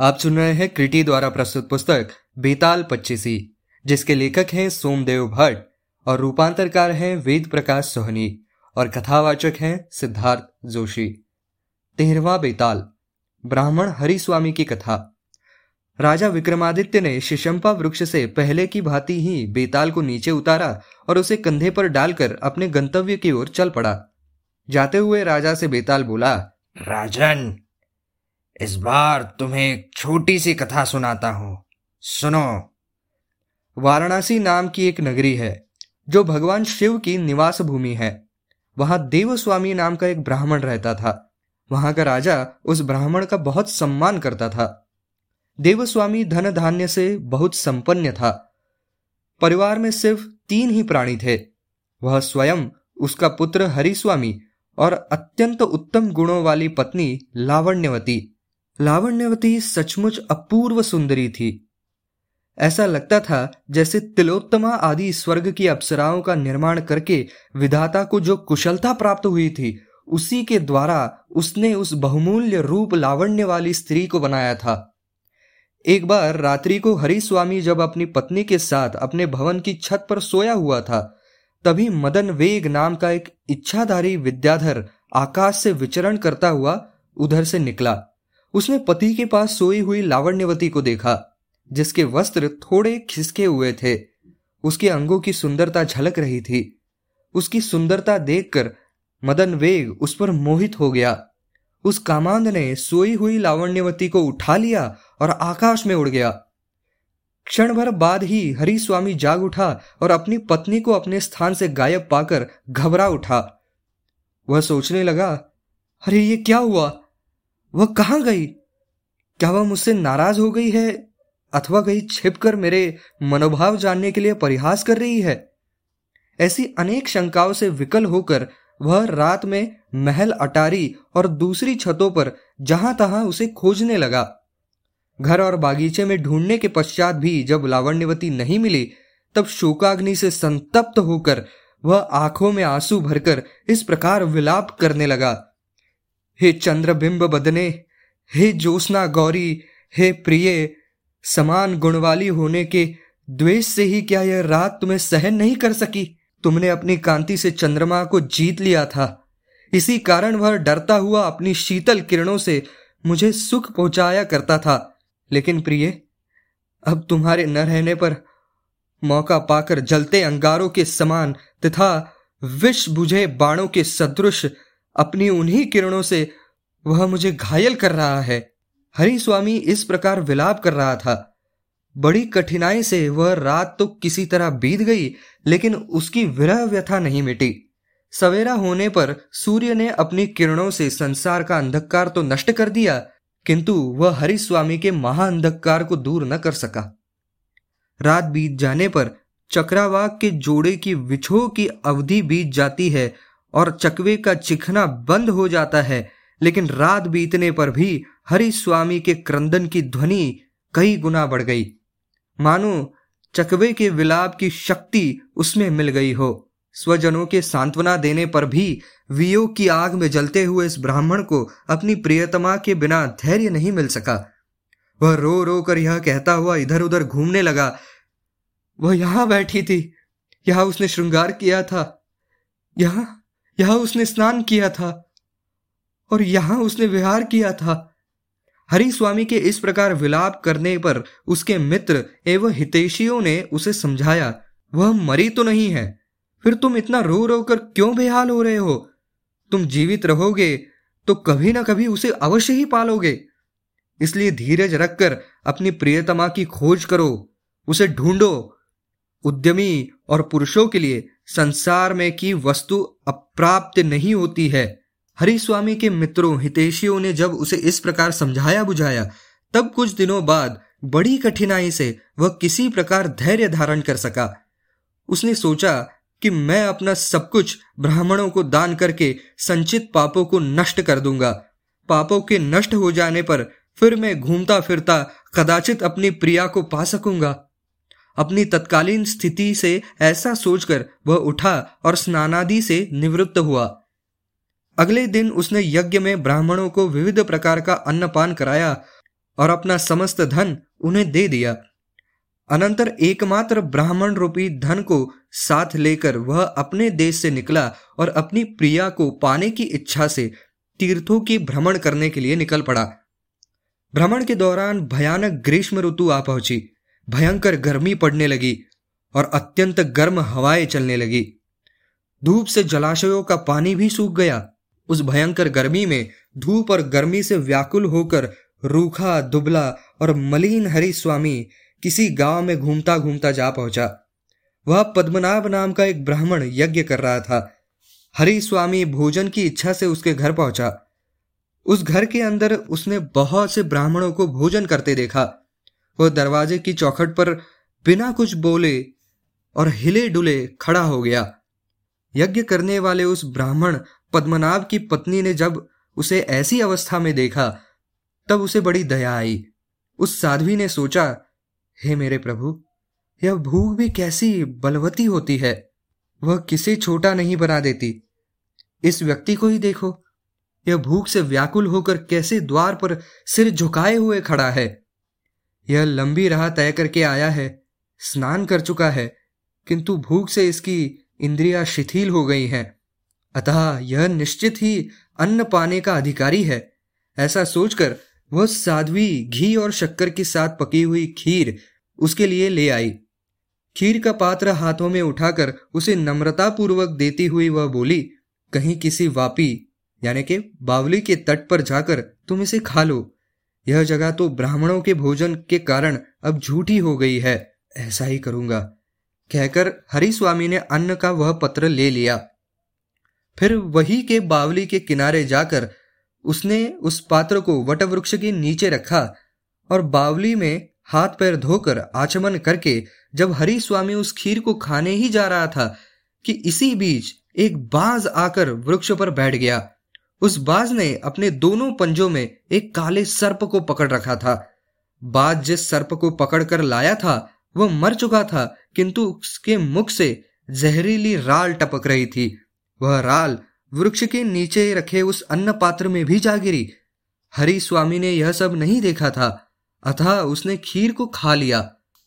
आप सुन रहे हैं क्रिटी द्वारा प्रस्तुत पुस्तक बेताल पच्चीसी, जिसके लेखक हैं सोमदेव भट्ट और रूपांतरकार हैं वेद प्रकाश सोहनी और कथावाचक हैं सिद्धार्थ जोशी। तेरहवा बेताल, ब्राह्मण हरिस्वामी की कथा। राजा विक्रमादित्य ने शिशंपा वृक्ष से पहले की भांति ही बेताल को नीचे उतारा और उसे कंधे पर डालकर अपने गंतव्य की ओर चल पड़ा। जाते हुए राजा से बेताल बोला, राजन इस बार तुम्हें एक छोटी सी कथा सुनाता हूँ। सुनो। वाराणसी नाम की एक नगरी है, जो भगवान शिव की निवास भूमि है। वहाँ देवस्वामी नाम का एक ब्राह्मण रहता था। वहाँ का राजा उस ब्राह्मण का बहुत सम्मान करता था। देवस्वामी धन धान्य से बहुत संपन्न था। परिवार में सिर्फ़ तीन ही प्राणी थे। वह स्वयं उसका पुत्र हरिस्वामी और अत्यंत उत्तम गुणों वाली पत्नी लावण्यवती लावण्यवती सचमुच अपूर्व सुंदरी थी। ऐसा लगता था जैसे तिलोत्तमा आदि स्वर्ग की अप्सराओं का निर्माण करके विधाता को जो कुशलता प्राप्त हुई थी, उसी के द्वारा उसने उस बहुमूल्य रूप लावण्य वाली स्त्री को बनाया था। एक बार रात्रि को हरिस्वामी जब अपनी पत्नी के साथ अपने भवन की छत पर सोया हुआ था, तभी मदन वेग नाम का एक इच्छाधारी विद्याधर आकाश से विचरण करता हुआ उधर से निकला। उसने पति के पास सोई हुई लावण्यवती को देखा, जिसके वस्त्र थोड़े खिसके हुए थे। उसके अंगों की सुंदरता झलक रही थी। उसकी सुंदरता देखकर मदन वेग उस पर मोहित हो गया। उस कामांध ने सोई हुई लावण्यवती को उठा लिया और आकाश में उड़ गया। क्षण भर बाद ही हरि स्वामी जाग उठा और अपनी पत्नी को अपने स्थान से गायब पाकर घबरा उठा। वह सोचने लगा, अरे, ये क्या हुआ? वह कहाँ गई? क्या वह मुझसे नाराज़ हो गई है अथवा कहीं छिपकर मेरे मनोभाव जानने के लिए परिहास कर रही है? ऐसी अनेक शंकाओं से विकल होकर वह रात में महल अटारी और दूसरी छतों पर जहाँ तहां उसे खोजने लगा। घर और बागीचे में ढूँढने के पश्चात भी जब लावण्यवती नहीं मिली, तब शोकाग्नि से संतप्त होकर वह आँखों में आँसू भरकर इस प्रकार विलाप करने लगा। हे चंद्रबिंब बदने, हे ज्योत्ना गौरी, हे प्रिय, समान गुणवाली होने के द्वेष से ही क्या यह रात तुम्हें सहन नहीं कर सकी? तुमने अपनी कांति से चंद्रमा को जीत लिया था। इसी कारण वह डरता हुआ अपनी शीतल किरणों से मुझे सुख पहुँचाया करता था। लेकिन प्रिय, अब तुम्हारे न रहने पर मौका पाकर जलते अंगारों के समान तथा विष बुझे बाणों के सदृश अपनी उन्हीं किरणों से वह मुझे घायल कर रहा है। हरि स्वामी इस प्रकार विलाप कर रहा था। बड़ी कठिनाई से वह रात तो किसी तरह बीत गई, लेकिन उसकी विरह व्यथा नहीं मिटी। सवेरा होने पर सूर्य ने अपनी किरणों से संसार का अंधकार तो नष्ट कर दिया, किंतु वह हरिस्वामी के महाअंधकार को दूर न कर सका। रात बीत जाने पर चक्रावाक के जोड़े की विछो की अवधि बीत जाती है और चकवे का चिखना बंद हो जाता है, लेकिन रात बीतने पर भी हरि स्वामी के क्रंदन की ध्वनि कई गुना बढ़ गई। मानो, चकवे के विलाप की शक्ति उसमें मिल गई हो। स्वजनों के सांत्वना देने पर भी वियोग की आग में जलते हुए इस ब्राह्मण को अपनी प्रियतमा के बिना धैर्य नहीं मिल सका। वह रो रो कर यह कहता हुआ इधर उधर घूमने लगा। वह यहाँ बैठी थी। यहाँ उसने श्रृंगार किया था। यहाँ यहाँ उसने स्नान किया था और यहाँ उसने विहार किया था। हरि स्वामी के इस प्रकार विलाप करने पर उसके मित्र एवं हितेशियों ने उसे समझाया, वह मरी तो नहीं है, फिर तुम इतना रो रो कर क्यों बेहाल हो रहे हो? तुम जीवित रहोगे तो कभी ना कभी उसे अवश्य ही पालोगे। इसलिए धीरज रखकर अपनी प्रियतमा की खोज करो, उसे ढूंढो उद्यमी और पुरुषों के लिए संसार में की वस्तु अप्राप्त नहीं होती है। हरिस्वामी के मित्रों, हितेशियों ने जब उसे इस प्रकार समझाया बुझाया, तब कुछ दिनों बाद बड़ी कठिनाई से वह किसी प्रकार धैर्य धारण कर सका। उसने सोचा कि मैं अपना सब कुछ ब्राह्मणों को दान करके संचित पापों को नष्ट कर दूँगा। पापों के नष्ट हो जाने पर फिर मैं घूमता फिरता कदाचित अपनी प्रिया को पा सकूँगा। अपनी तत्कालीन स्थिति से ऐसा सोचकर वह उठा और स्नानादि से निवृत्त हुआ। अगले दिन उसने यज्ञ में ब्राह्मणों को विविध प्रकार का अन्नपान कराया और अपना समस्त धन उन्हें दे दिया। अनंतर एकमात्र ब्राह्मण रूपी धन को साथ लेकर वह अपने देश से निकला और अपनी प्रिया को पाने की इच्छा से तीर्थों की भ्रमण करने के लिए निकल पड़ा। भ्रमण के दौरान भयानक ग्रीष्म ऋतु आ पहुँची। भयंकर गर्मी पड़ने लगी और अत्यंत गर्म हवाएँ चलने लगी। धूप से जलाशयों का पानी भी सूख गया। उस भयंकर गर्मी में धूप और गर्मी से व्याकुल होकर रूखा, दुबला और मलिन हरि स्वामी किसी गाँव में घूमता घूमता जा पहुँचा। वह पद्मनाभ नाम का एक ब्राह्मण यज्ञ कर रहा था। हरि स्वामी भोजन की इच्छा से उसके घर पहुँचा। उस घर के अंदर उसने बहुत से ब्राह्मणों को भोजन करते देखा। वह दरवाजे की चौखट पर बिना कुछ बोले और हिले डुले खड़ा हो गया। यज्ञ करने वाले उस ब्राह्मण पद्मनाभ की पत्नी ने जब उसे ऐसी अवस्था में देखा, तब उसे बड़ी दया आई। उस साध्वी ने सोचा, हे मेरे प्रभु, यह भूख भी कैसी बलवती होती है, वह किसे छोटा नहीं बना देती। इस व्यक्ति को ही देखो, यह भूख से व्याकुल होकर कैसे द्वार पर सिर झुकाए हुए खड़ा है। यह लंबी राह तय करके आया है, स्नान कर चुका है, किंतु भूख से इसकी इंद्रियाँ शिथिल हो गई हैं। अतः यह निश्चित ही अन्न पाने का अधिकारी है। ऐसा सोचकर वह साध्वी घी और शक्कर के साथ पकी हुई खीर उसके लिए ले आई। खीर का पात्र हाथों में उठाकर उसे नम्रता पूर्वक देती हुई वह बोली, कहीं किसी वापी, यानी के बावली के तट पर जाकर तुम इसे खा लो। यह जगह तो ब्राह्मणों के भोजन के कारण अब झूठी हो गई है, ऐसा ही करूँगा। कहकर हरि स्वामी ने अन्न का वह पत्र ले लिया। फिर वही के बावली के किनारे जाकर उसने उस पात्र को वटवृक्ष के नीचे रखा और बावली में हाथ पैर धोकर आचमन करके जब हरि स्वामी उस खीर को खाने ही जा रहा था कि इसी बीच एक बाज आकर वृक्ष पर बैठ गया। उस बाज ने अपने दोनों पंजों में एक काले सर्प को पकड़ रखा था। बाज जिस सर्प को पकड़कर लाया था, वह मर चुका था, किंतु उसके मुख से जहरीली राल टपक रही थी। वह राल वृक्ष के नीचे रखे उस अन्न पात्र में भी जा गिरी। हरि स्वामी ने यह सब नहीं देखा था, अतः उसने खीर को खा लिया।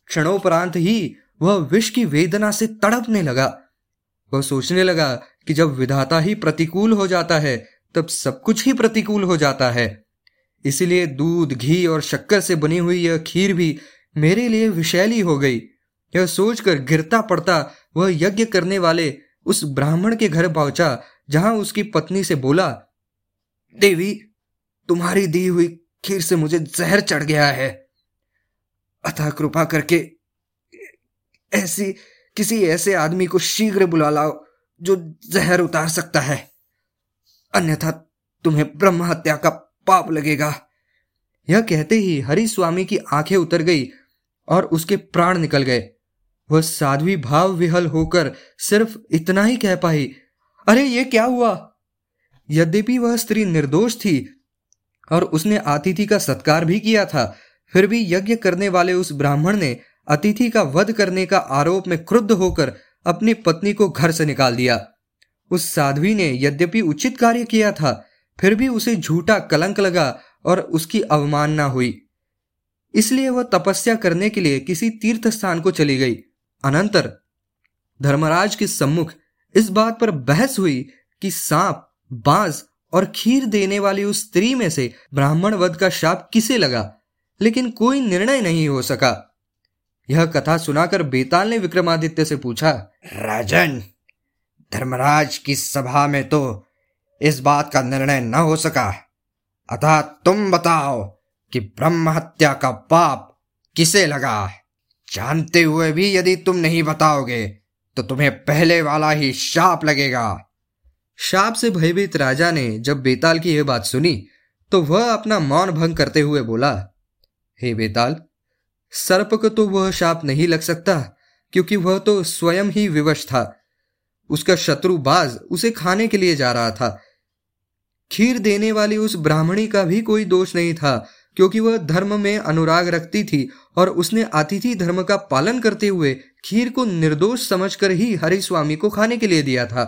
क्षणोपरांत ही वह विष की वेदना से तड़पने लगा। वह सोचने लगा कि जब विधाता ही प्रतिकूल हो जाता है तब सब कुछ ही प्रतिकूल हो जाता है। इसलिए दूध, घी और शक्कर से बनी हुई यह खीर भी मेरे लिए विषैली हो गई। यह सोचकर गिरता पड़ता वह यज्ञ करने वाले उस ब्राह्मण के घर पहुँचा, जहाँ उसकी पत्नी से बोला, देवी, तुम्हारी दी हुई खीर से मुझे जहर चढ़ गया है। अतः कृपा करके ऐसी, किसी ऐसे आदमी को शीघ्र बुला लाओ, जो जहर उतार सकता है। अन्यथा तुम्हें ब्रह्म हत्या का पाप लगेगा। यह कहते ही हरि स्वामी की आँखें उतर गई और उसके प्राण निकल गए। वह साध्वी भाव विहल होकर सिर्फ़ इतना ही कह पाई, अरे, ये क्या हुआ? यद्यपि वह स्त्री निर्दोष थी और उसने अतिथि का सत्कार भी किया था, फिर भी यज्ञ करने वाले उस ब्राह्मण ने अतिथि का वध करने का आरोप में क्रुद्ध होकर अपनी पत्नी को घर से निकाल दिया। उस साध्वी ने यद्यपि उचित कार्य किया था, फिर भी उसे झूठा कलंक लगा और उसकी अवमानना हुई। इसलिए वह तपस्या करने के लिए किसी तीर्थ स्थान को चली गई। अनंतर धर्मराज के सम्मुख इस बात पर बहस हुई कि सांप, बाँस और खीर देने वाली उस स्त्री में से ब्राह्मण वध का शाप किसे लगा, लेकिन कोई निर्णय नहीं हो सका। यह कथा सुनाकर बेताल ने विक्रमादित्य से पूछा, राजन धर्मराज की सभा में तो इस बात का निर्णय न हो सका। अतः तुम बताओ कि ब्रह्म हत्या का पाप किसे लगा? जानते हुए भी यदि तुम नहीं बताओगे तो तुम्हें पहले वाला ही शाप लगेगा। शाप से भयभीत राजा ने जब बेताल की यह बात सुनी तो वह अपना मौन भंग करते हुए बोला, हे बेताल, सर्प को तो वह शाप नहीं लग सकता, क्योंकि वह तो स्वयं ही विवश था। उसका शत्रु बाज उसे खाने के लिए जा रहा था। खीर देने वाली उस ब्राह्मणी का भी कोई दोष नहीं था, क्योंकि वह धर्म में अनुराग रखती थी और उसने अतिथि धर्म का पालन करते हुए खीर को निर्दोष समझकर ही हरि स्वामी को खाने के लिए दिया था।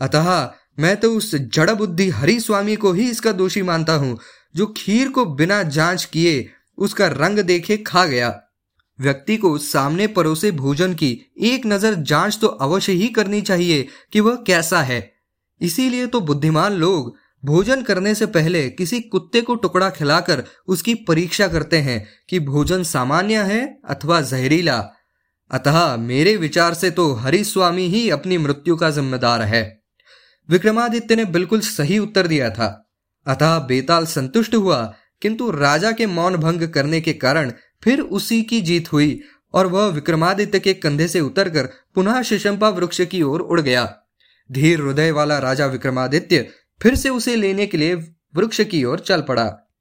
अतः मैं तो उस जड़ बुद्धि हरि स्वामी को ही इसका दोषी मानता हूँ, जो खीर को बिना जाँच किए उसका रंग देखे खा गया। व्यक्ति को सामने परोसे भोजन की एक नज़र जाँच तो अवश्य ही करनी चाहिए कि वह कैसा है। इसीलिए तो बुद्धिमान लोग भोजन करने से पहले किसी कुत्ते को टुकड़ा खिलाकर उसकी परीक्षा करते हैं कि भोजन सामान्य है अथवा जहरीला। अतः मेरे विचार से तो हरिस्वामी ही अपनी मृत्यु का जिम्मेदार है। विक्रमादित्य ने बिल्कुल सही उत्तर दिया था। अतः बेताल संतुष्ट हुआ, किंतु राजा के मौन भंग करने के कारण फिर उसी की जीत हुई और वह विक्रमादित्य के कंधे से उतरकर पुनः शिशंपा वृक्ष की ओर उड़ गया। धीर हृदय वाला राजा विक्रमादित्य फिर से उसे लेने के लिए वृक्ष की ओर चल पड़ा।